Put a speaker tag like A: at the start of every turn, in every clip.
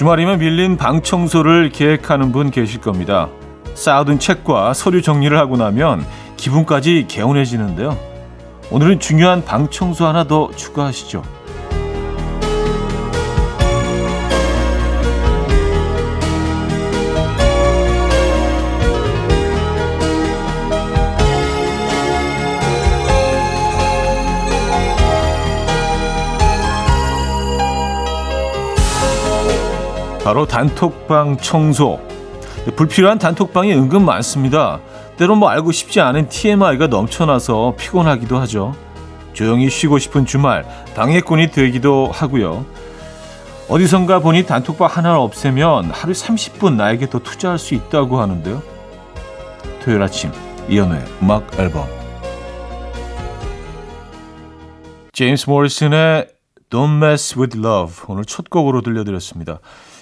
A: 주말이면 밀린 방 청소를 계획하는 분 계실 겁니다. 쌓아둔 책과 서류 정리를 하고 나면 기분까지 개운해지는데요. 오늘은 중요한 방 청소 하나 더 추가하시죠. 바로 단톡방 청소. 불필요한 단톡방이 은근 많습니다. 때론 뭐 알고 싶지 않은 TMI가 넘쳐나서 피곤하기도 하죠. 조용히 쉬고 싶은 주말, 방해꾼이 되기도 하고요. 어디선가 보니 단톡방 하나를 없애면 하루 30분 나에게 더 투자할 수 있다고 하는데요. 토요일 아침, 이연우의 음악 앨범. 제임스 모리슨의 Don't Mess With Love 오늘 첫 곡으로 들려드렸습니다.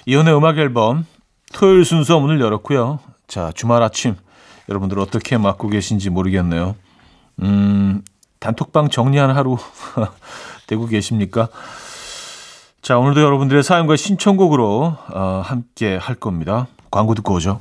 A: 이혼의 음악 앨범 토요일 순서 문을 열었고요. 자, 주말 아침 여러분들 어떻게 맞고 계신지 모르겠네요. 음, 단톡방 정리한 하루 되고 계십니까? 자, 오늘도 여러분들의 사연과 신청곡으로 어, 함께 할 겁니다. 광고 듣고 오죠.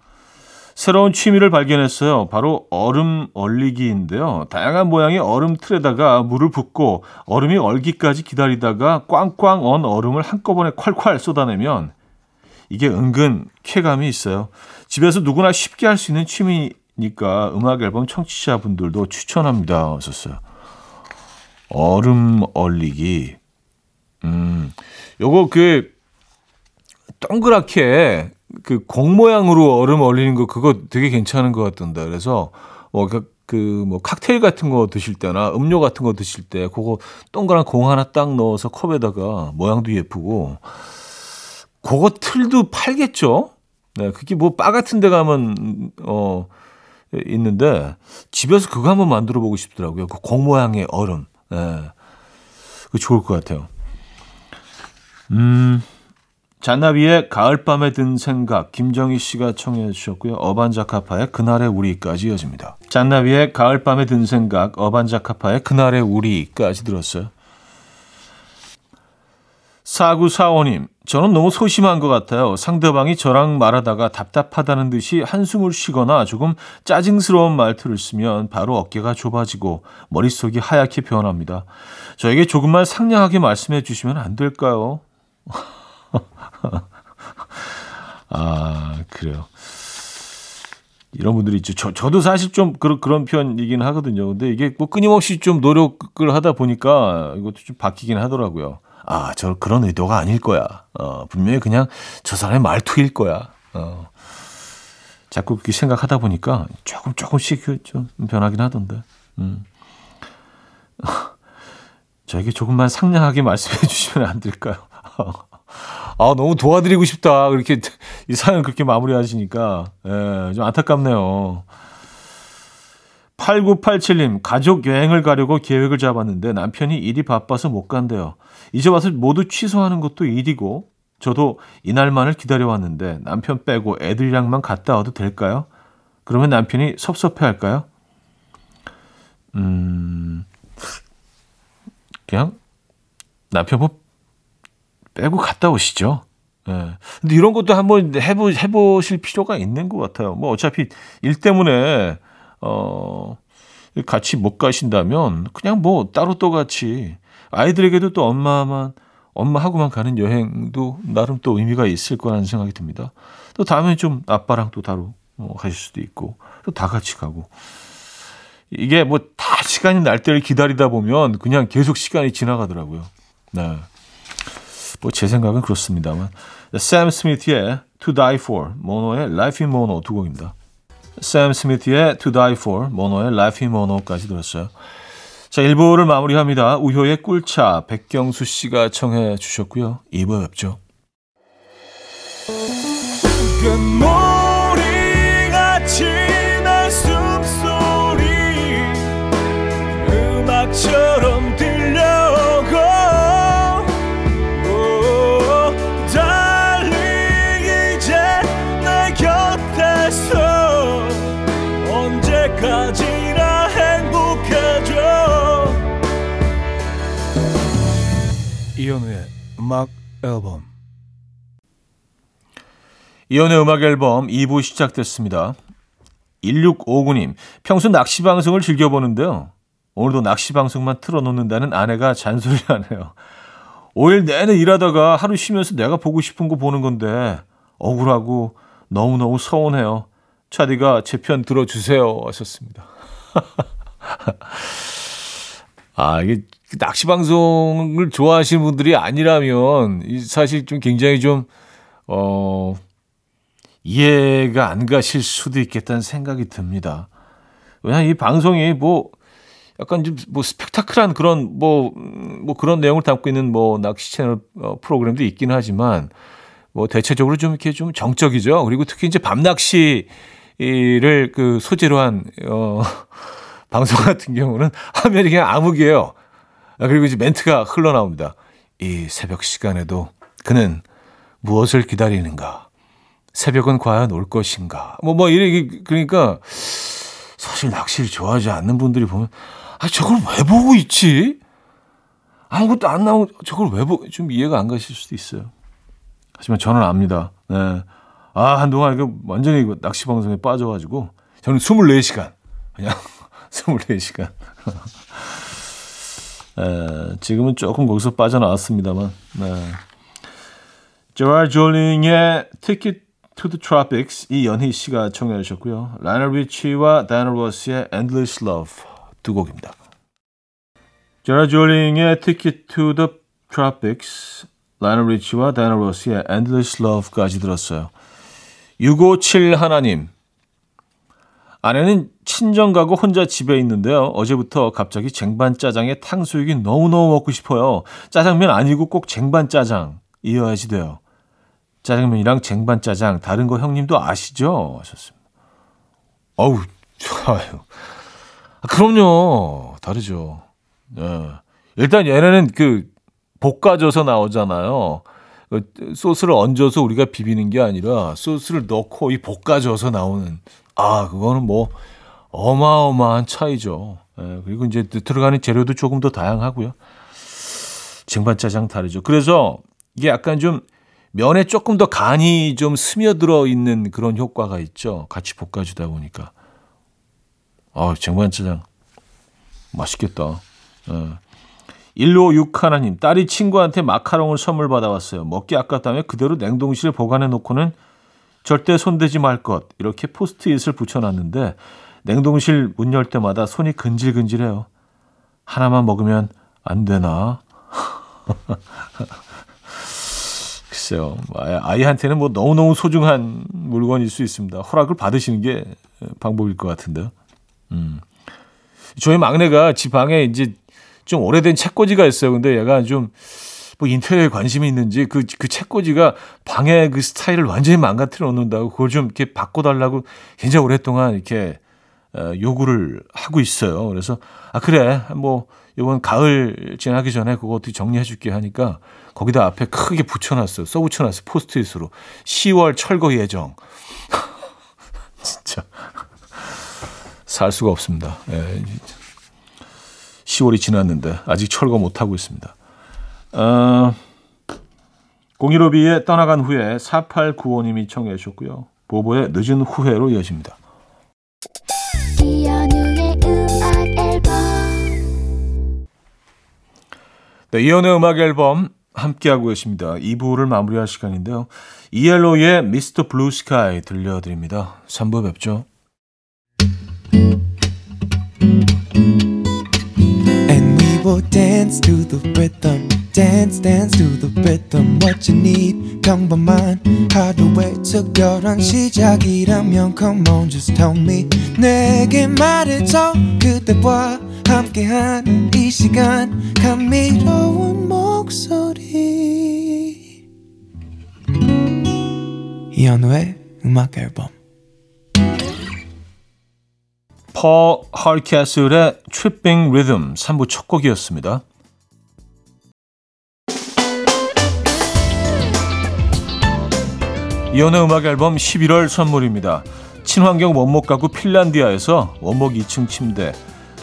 A: 새로운 취미를 발견했어요. 바로 얼음 얼리기인데요. 다양한 모양의 얼음 틀에다가 물을 붓고 얼음이 얼기까지 기다리다가 꽝꽝 언 얼음을 한꺼번에 콸콸 쏟아내면 이게 은근 쾌감이 있어요. 집에서 누구나 쉽게 할 수 있는 취미니까 음악 앨범 청취자분들도 추천합니다. 하셨어요. 얼음 얼리기. 음, 요거 그 동그랗게 그 공 모양으로 얼음 얼리는 거 그거 되게 괜찮은 것 같던데. 그래서 뭐 그, 그뭐 칵테일 같은 거 드실 때나 음료 같은 거 드실 때 그거 동그란 공 하나 딱 넣어서 컵에다가 모양도 예쁘고 그거 틀도 팔겠죠? 네, 그게 뭐 바 같은 데 가면, 어, 있는데, 집에서 그거 한번 만들어 보고 싶더라고요. 그 공 모양의 얼음. 네. 그 좋을 것 같아요. 음, 잔나비의 가을밤에 든 생각, 김정희 씨가 청해 주셨고요. 어반자카파의 그날의 우리까지 이어집니다. 잔나비의 가을밤에 든 생각, 어반자카파의 그날의 우리까지 들었어요. 4945님, 저는 너무 소심한 것 같아요. 상대방이 저랑 말하다가 답답하다는 듯이 한숨을 쉬거나 조금 짜증스러운 말투를 쓰면 바로 어깨가 좁아지고 머릿속이 하얗게 변합니다. 저에게 조금만 상냥하게 말씀해 주시면 안 될까요? 아, 그래요. 이런 분들이 있죠. 저, 저도 사실 좀 그런, 그런 편이긴 하거든요. 근데 이게 뭐 끊임없이 좀 노력을 하다 보니까 이것도 좀 바뀌긴 하더라고요. 아, 저 그런 의도가 아닐 거야. 어, 분명히 그냥 저 사람의 말투일 거야. 어. 자꾸 그렇게 생각하다 보니까 조금 조금씩 그좀 변하긴 하던데. 음. 저에게 조금만 상냥하게 말씀해 주시면 안 될까요? 아, 너무 도와드리고 싶다. 그렇게 이 사연 그렇게 마무리하시니까 예, 좀 안타깝네요. 8987님, 가족 여행을 가려고 계획을 잡았는데 남편이 일이 바빠서 못 간대요. 이제 와서 모두 취소하는 것도 일이고, 저도 이날만을 기다려왔는데 남편 빼고 애들이랑만 갔다 와도 될까요? 그러면 남편이 섭섭해 할까요? 음, 그냥 남편 뭐 빼고 갔다 오시죠. 예. 근데 이런 것도 한번 해보, 해보실 필요가 있는 것 같아요. 뭐 어차피 일 때문에 어, 같이 못 가신다면 그냥 뭐 따로 또 같이 아이들에게도 또 엄마만 엄마하고만 가는 여행도 나름 또 의미가 있을 거라는 생각이 듭니다. 또 다음에 좀 아빠랑 또 따로 뭐 가실 수도 있고 또 다 같이 가고 이게 뭐 다 시간이 날 때를 기다리다 보면 그냥 계속 시간이 지나가더라고요. 네. 뭐 제 생각은 그렇습니다만 샘 스미스의 To Die For, 모노의 Life in Mono 두 곡입니다. 샘 스미스의 To Die For, 모노의 Life in Mono까지 들었어요. 자, 1부를 마무리합니다. 우효의 꿀차, 백경수 씨가 청해 주셨고요. 2부에 뵙죠.
B: 숨소리 음악처럼 음악 앨범
A: 이연의 음악 앨범 2부 시작됐습니다. 1659님, 평소 낚시 방송을 즐겨보는데요. 오늘도 낚시 방송만 틀어놓는다는 아내가 잔소리하네요. 5일 내내 일하다가 하루 쉬면서 내가 보고 싶은 거 보는 건데 억울하고 너무너무 서운해요. 차디가 제 편 들어주세요 하셨습니다. 아, 이게 낚시 방송을 좋아하시는 분들이 아니라면 사실 좀 굉장히 좀, 어, 이해가 안 가실 수도 있겠다는 생각이 듭니다. 왜냐 이 방송이 뭐 약간 좀 뭐 스펙타클한 그런 뭐뭐 뭐 그런 내용을 담고 있는 뭐 낚시 채널 어, 프로그램도 있기는 하지만 뭐 대체적으로 좀 이렇게 좀 정적이죠. 그리고 특히 이제 밤 낚시를 그 소재로 한 어, 방송 같은 경우는 화면이 그냥 암흑이에요. 아, 그리고 이제 멘트가 흘러나옵니다. 이 새벽 시간에도 그는 무엇을 기다리는가? 새벽은 과연 올 것인가? 뭐, 뭐, 이래, 그러니까, 사실 낚시를 좋아하지 않는 분들이 보면, 아, 저걸 왜 보고 있지? 아무것도 안 나오고, 저걸 왜 보고, 좀 이해가 안 가실 수도 있어요. 하지만 저는 압니다. 네. 아, 한동안 이거 완전히 낚시 방송에 빠져가지고, 저는 24시간, 그냥 24시간. 에, 지금은 조금 거기서 빠져나왔습니다만, 네. 제라 졸링의 Ticket to the Tropics 이 연희 씨가 청해 주셨고요. 라이너 리치와 다이너 로스의 Endless Love 두 곡입니다. 제라 졸링의 Ticket to the Tropics 라이너 리치와 다이너 로스의 Endless Love까지 들었어요. 657 하나님 아내는 친정 가고 혼자 집에 있는데요. 어제부터 갑자기 쟁반 짜장에 탕수육이 너무너무 먹고 싶어요. 짜장면 아니고 꼭 쟁반 짜장 이어야지 돼요. 짜장면이랑 쟁반 짜장 다른 거 형님도 아시죠? 하셨습니다. 어우 좋아요. 아, 그럼요 다르죠. 네. 일단 얘네는 그 볶아져서 나오잖아요. 그 소스를 얹어서 우리가 비비는 게 아니라 소스를 넣고 이 볶아져서 나오는 아 그거는 뭐 어마어마한 차이죠. 예, 그리고 이제 들어가는 재료도 조금 더 다양하고요. 쟁반 짜장 다르죠. 그래서 이게 약간 좀 면에 조금 더 간이 좀 스며들어 있는 그런 효과가 있죠. 같이 볶아주다 보니까. 아, 쟁반짜장 맛있겠다. 어. 156 하나님, 딸이 친구한테 마카롱을 선물 받아왔어요. 먹기 아깝다며 그대로 냉동실에 보관해 놓고는 절대 손대지 말 것. 이렇게 포스트잇을 붙여놨는데 냉동실 문 열 때마다 손이 근질근질해요. 하나만 먹으면 안 되나? 글쎄요. 아이한테는 뭐 너무너무 소중한 물건일 수 있습니다. 허락을 받으시는 게 방법일 것 같은데요. 음. 저희 막내가 집 방에 이제 좀 오래된 책꽂이가 있어요. 근데 얘가 좀 뭐 인테리어에 관심이 있는지 그, 그 책꽂이가 방의 그 스타일을 완전히 망가뜨려 놓는다고 그걸 좀 이렇게 바꿔달라고 굉장히 오랫동안 이렇게 어, 요구를 하고 있어요. 그래서 아 그래 뭐 이번 가을 지나기 전에 그거 어떻게 정리해 줄게 하니까 거기다 앞에 크게 붙여놨어요. 써 붙여놨어요. 포스트잇으로 10월 철거 예정. 진짜 살 수가 없습니다. 예, 10월이 지났는데 아직 철거 못 하고 있습니다. 어, 015B의 떠나간 후에 4895님이 청해 주셨고요. 보보의 늦은 후회로 이어집니다. 네, 이연의 음악 앨범 함께하고 계십니다. 2부를 마무리할 시간인데요. ELO의 Mr. Blue Sky 들려드립니다. 3부 뵙죠.
C: will dance to the rhythm. Dance, dance to the rhythm. What you need, 평범한 하루의 특별한 시작이라면 Come on, just tell me. 내게 말해줘. 그대와 함께한 이 시간. 감미로운 목소리. 이현우의 음악 앨범.
A: 퍼 헐캐슬의 Tripping Rhythm 3부 첫 곡이었습니다. 이연의 음악 앨범 11월 선물입니다. 친환경 원목 가구 핀란디아에서 원목 2층 침대,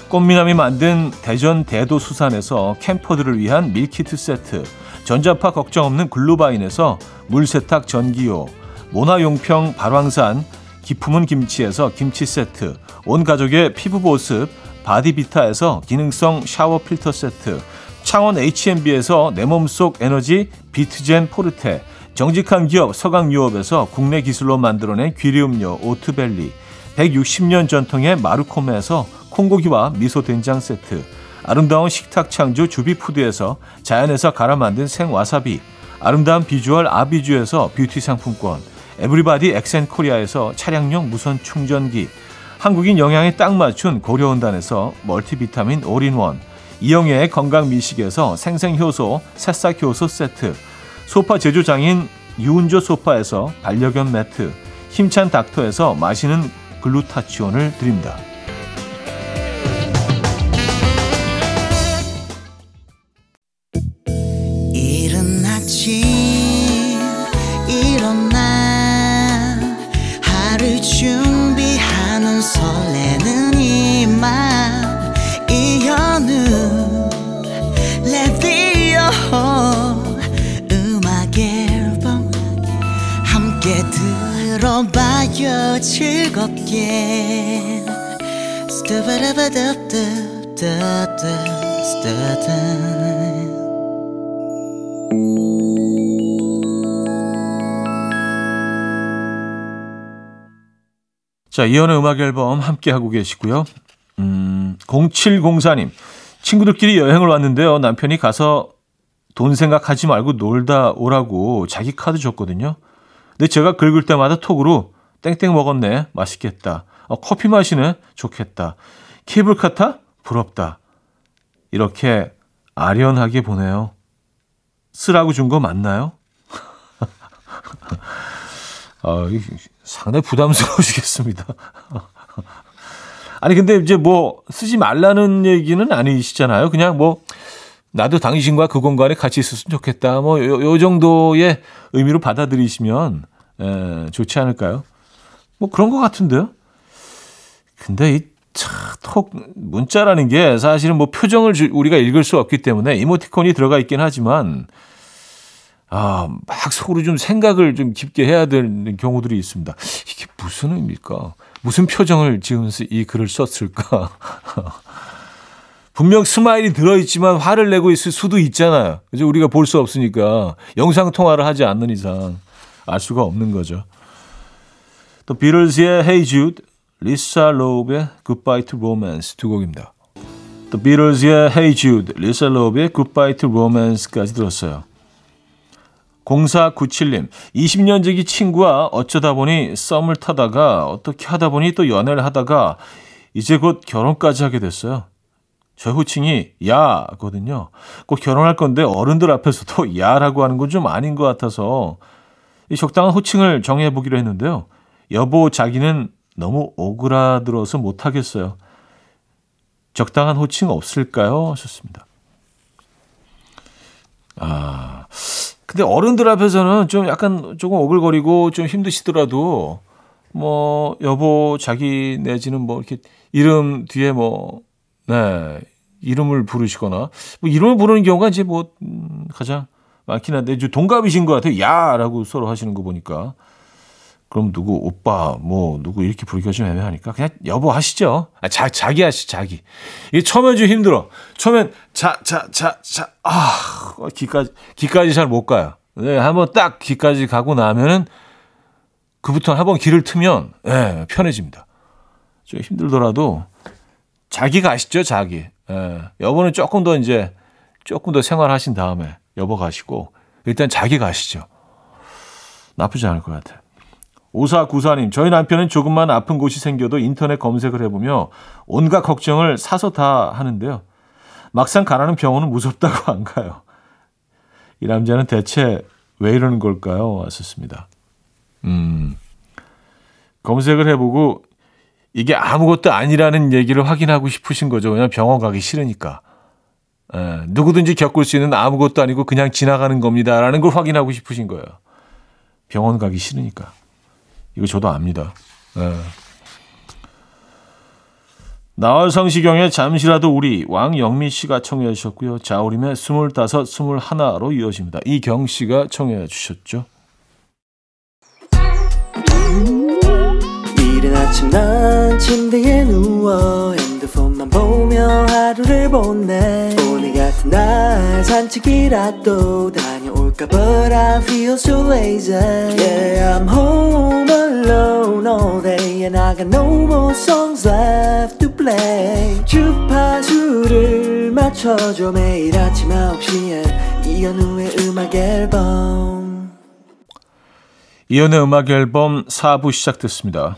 A: 꽃미남이 만든 대전 대도 수산에서 캠퍼들을 위한 밀키트 세트, 전자파 걱정 없는 글루바인에서 물세탁 전기요, 모나용평 발왕산 기 품은 김치에서 김치 세트, 온 가족의 피부 보습 바디비타에서 기능성 샤워 필터 세트, 창원 H&B에서 내 몸속 에너지 비트젠 포르테, 정직한 기업 서강유업에서 국내 기술로 만들어낸 귀리음료 오트벨리, 160년 전통의 마루코메에서 콩고기와 미소 된장 세트, 아름다운 식탁 창조 주비푸드에서 자연에서 갈아 만든 생와사비, 아름다운 비주얼 아비주에서 뷰티 상품권, 에브리바디 엑센코리아에서 차량용 무선 충전기, 한국인 영양에 딱 맞춘 고려은단에서 멀티비타민 올인원, 이영애의 건강 미식에서 생생효소, 새싹효소 세트, 소파 제조장인 유운조 소파에서 반려견 매트, 힘찬 닥터에서 마시는 글루타치온을 드립니다.
D: 즐겁게 스타바라바답답답답답
A: 자, 이현의 음악 앨범 함께 하고 계시고요. 음, 0704님. 친구들끼리 여행을 왔는데요. 남편이 가서 돈 생각하지 말고 놀다 오라고 자기 카드 줬거든요. 근데 제가 긁을 때마다 톡으로 땡땡 먹었네. 맛있겠다. 어, 커피 마시네. 좋겠다. 케이블카 타? 부럽다. 이렇게 아련하게 보내요. 쓰라고 준 거 맞나요? 아, 이- 상당히 부담스러우시겠습니다. 아니 근데 이제 뭐 쓰지 말라는 얘기는 아니시잖아요. 그냥 뭐 나도 당신과 그 공간에 같이 있었으면 좋겠다. 뭐요 정도의 의미로 받아들이시면 에, 좋지 않을까요? 뭐 그런 것 같은데요. 근데 이 톡 문자라는 게 사실은 뭐 표정을 주- 우리가 읽을 수 없기 때문에 이모티콘이 들어가 있긴 하지만 아, 막 속으로 좀 생각을 좀 깊게 해야 되는 경우들이 있습니다. 이게 무슨 의미일까? 무슨 표정을 지으면서 이 글을 썼을까? 분명 스마일이 들어있지만 화를 내고 있을 수도 있잖아요. 그죠? 우리가 볼 수 없으니까 영상 통화를 하지 않는 이상 알 수가 없는 거죠. 또 비틀즈의 Hey Jude, 리사 로브의 Goodbye to Romance 두 곡입니다. 또 비틀즈의 Hey Jude, 리사 로브의 Goodbye to Romance까지 들었어요. 0497님, 20년 지기 친구와 어쩌다 보니 썸을 타다가 어떻게 하다 보니 또 연애를 하다가 이제 곧 결혼까지 하게 됐어요. 저 호칭이 야거든요. 곧 결혼할 건데 어른들 앞에서도 야라고 하는 건 좀 아닌 것 같아서 이 적당한 호칭을 정해보기로 했는데요. 여보 자기는 너무 오그라들어서 못하겠어요. 적당한 호칭 없을까요? 하셨습니다. 아, 근데 어른들 앞에서는 좀 약간 조금 오글거리고 좀 힘드시더라도 뭐 여보 자기 내지는 뭐 이렇게 이름 뒤에 뭐 네, 이름을 부르시거나 뭐 이름을 부르는 경우가 이제 뭐 음, 가장 많긴 한데 동갑이신 것 같아요. 야라고 서로 하시는 거 보니까 그럼 누구 오빠 뭐 누구 이렇게 부르기가 좀 애매하니까 그냥 여보 하시죠. 아, 자 자기 하시 자기. 이게 처음엔 좀 힘들어. 처음엔 자 자 자 자아 기까지 기까지 잘 못 가요. 네, 한번 딱 기까지 가고 나면은 그부터 한번 길을 트면 예, 편해집니다. 좀 힘들더라도 자기가 아시죠 자기. 예, 여보는 조금 더 이제 조금 더 생활하신 다음에 여보 가시고 일단 자기 가시죠. 나쁘지 않을 것 같아요. 오사구사님, 저희 남편은 조금만 아픈 곳이 생겨도 인터넷 검색을 해보며 온갖 걱정을 사서 다 하는데요. 막상 가라는 병원은 무섭다고 안 가요. 이 남자는 대체 왜 이러는 걸까요? 왔었습니다. 음, 검색을 해보고 이게 아무것도 아니라는 얘기를 확인하고 싶으신 거죠. 왜냐면 병원 가기 싫으니까. 에, 누구든지 겪을 수 있는 아무것도 아니고 그냥 지나가는 겁니다라는 걸 확인하고 싶으신 거예요. 병원 가기 싫으니까. 이거 저도 압니다. 에. 나얼 성시경의 잠시라도 우리 왕영미 씨가 청해 주셨고요. 자우림의 스물다섯, 스물하나로 이어집니다. 이경 씨가 청해 주셨죠.
E: 이른 아침 난 침대에 누워 핸드폰만 보며 하루를 보내 오늘 같은 날 산책이라도 다 녀올까 But I feel so lazy Yeah I'm home alone all day And I got no more songs left to play 주파수를 맞춰줘 매일 아침 9시에 이현우의 음악 앨범
A: 이연의 음악 앨범 4부 시작됐습니다.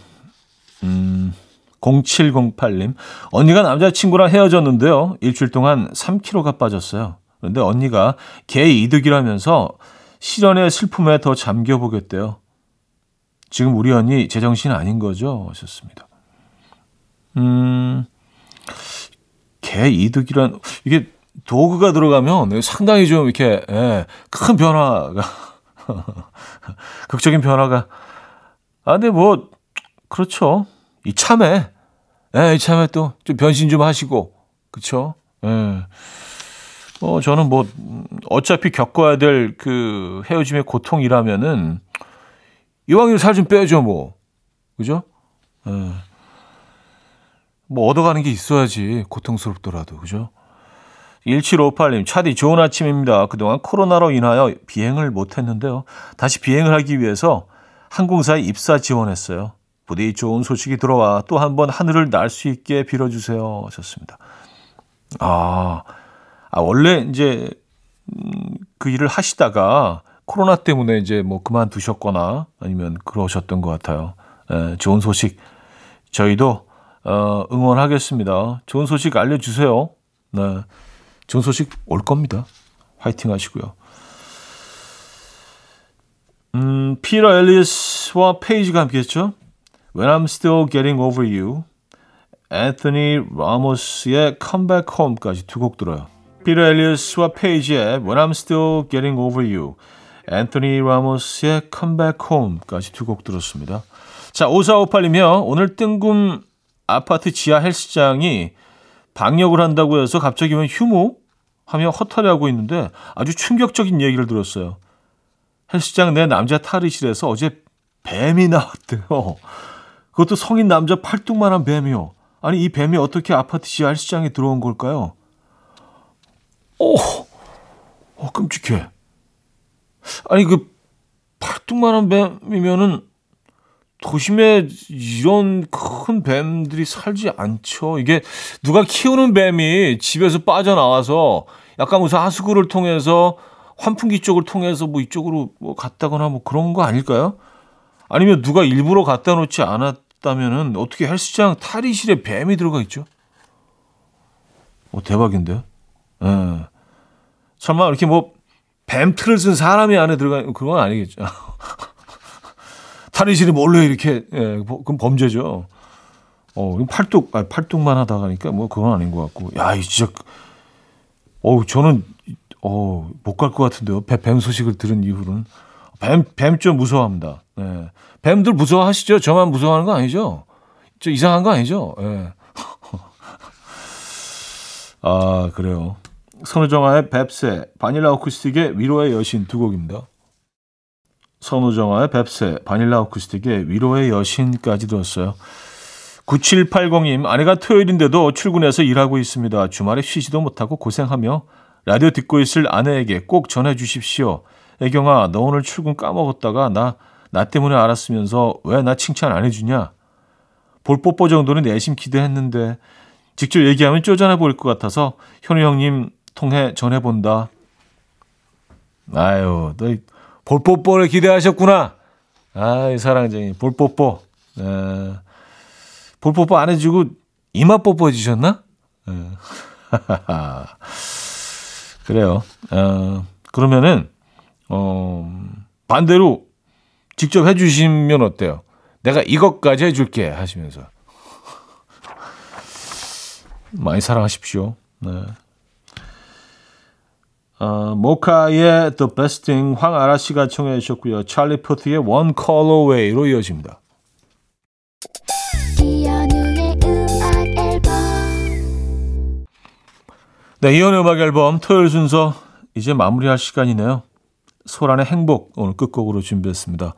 A: 음, 0708님. 언니가 남자친구랑 헤어졌는데요. 일주일 동안 3kg가 빠졌어요. 그런데 언니가 개 이득이라면서 실연의 슬픔에 더 잠겨보겠대요. 지금 우리 언니 제정신 아닌 거죠? 하셨습니다. 음, 개 이득이란, 이게 도구가 들어가면 상당히 좀 이렇게, 예, 큰 변화가, 극적인 변화가. 아, 근데 뭐, 그렇죠. 이 참에, 예, 이 참에 또 좀 변신 좀 하시고, 그쵸? 예. 어, 저는 뭐, 음, 어차피 겪어야 될 그 헤어짐의 고통이라면은, 이왕이면 살 좀 빼죠, 뭐. 그죠? 예. 뭐, 얻어가는 게 있어야지, 고통스럽더라도, 그죠? 1758님, 차디 좋은 아침입니다. 그동안 코로나로 인하여 비행을 못했는데요. 다시 비행을 하기 위해서 항공사에 입사 지원했어요. 부디 좋은 소식이 들어와 또 한 번 하늘을 날 수 있게 빌어주세요. 하셨습니다. 아, 아 원래 이제 음, 그 일을 하시다가 코로나 때문에 이제 뭐 그만두셨거나 아니면 그러셨던 것 같아요. 에, 좋은 소식 저희도 어, 응원하겠습니다. 좋은 소식 알려주세요. 네. 좋은 소식 올 겁니다. 화이팅 하시고요. 음, 피터 엘리스와 페이지가 함께했죠. When I'm Still Getting Over You, 앤토니 라모스의 Come Back Home까지 두 곡 들어요. 피터 엘리스와 페이지의 When I'm Still Getting Over You, 앤토니 라모스의 Come Back Home까지 두 곡 들었습니다. 자, 5458이며 오늘 뜬금 아파트 지하 헬스장이 방역을 한다고 해서 갑자기 웬 휴무 하며 허탈해하고 있는데 아주 충격적인 얘기를 들었어요. 헬스장 내 남자 탈의실에서 어제 뱀이 나왔대요. 그것도 성인 남자 팔뚝만한 뱀이요. 아니 이 뱀이 어떻게 아파트 지하 헬스장에 들어온 걸까요? 오, 어, 끔찍해. 아니 그 팔뚝만한 뱀이면은 도심에 이런 큰 뱀들이 살지 않죠. 이게 누가 키우는 뱀이 집에서 빠져나와서 약간 무슨 하수구를 통해서 환풍기 쪽을 통해서 뭐 이쪽으로 뭐 갔다거나 뭐 그런 거 아닐까요? 아니면 누가 일부러 갖다 놓지 않았다면은 어떻게 헬스장 탈의실에 뱀이 들어가 있죠? 어, 대박인데? 예. 설마 이렇게 뭐 뱀틀을 쓴 사람이 안에 들어가 그건 아니겠죠. 탈의실이 몰래 이렇게 예, 그럼 범죄죠. 어, 팔뚝 아 팔뚝만 하다 가니까 뭐 그건 아닌 것 같고. 야, 이 진짜 어, 저는 어, 못 갈 것 같은데요. 뱀, 뱀 소식을 들은 이후로는 뱀 뱀 좀 무서워합니다. 예. 뱀들 무서워하시죠? 저만 무서워하는 거 아니죠? 저 이상한 거 아니죠? 예. 아, 그래요. 선우정아의 뱁새, 바닐라 어쿠스틱의 위로의 여신 두 곡입니다. 선우정아의 뱁새, 바닐라 어쿠스틱의 위로의 여신까지 들었어요. 9780님, 아내가 토요일인데도 출근해서 일하고 있습니다. 주말에 쉬지도 못하고 고생하며 라디오 듣고 있을 아내에게 꼭 전해 주십시오. 애경아, 너 오늘 출근 까먹었다가 나, 나 때문에 알았으면서 왜 나 칭찬 안 해주냐? 볼뽀뽀 정도는 내심 기대했는데 직접 얘기하면 쪼잔해 보일 것 같아서 현우 형님 통해 전해본다. 아유, 너 볼뽀뽀를 기대하셨구나. 아 이, 사랑쟁이. 볼뽀뽀. 에, 볼뽀뽀 안 해주고 이마 뽀뽀 해주셨나? 에. 그래요. 어, 그러면은, 어, 반대로 직접 해주시면 어때요? 내가 이것까지 해줄게 하시면서. 많이 사랑하십시오. 네. 어, 모카의 The Best Thing 황아라 씨가 청해 주셨고요. 찰리 포트의 One Color Way로 이어집니다. 네, 이현의 음악 앨범 토요일 순서 이제 마무리할 시간이네요. 소란의 행복 오늘 끝곡으로 준비했습니다.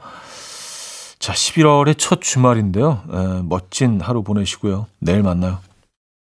A: 자, 11월의 첫 주말인데요. 에, 멋진 하루 보내시고요. 내일 만나요.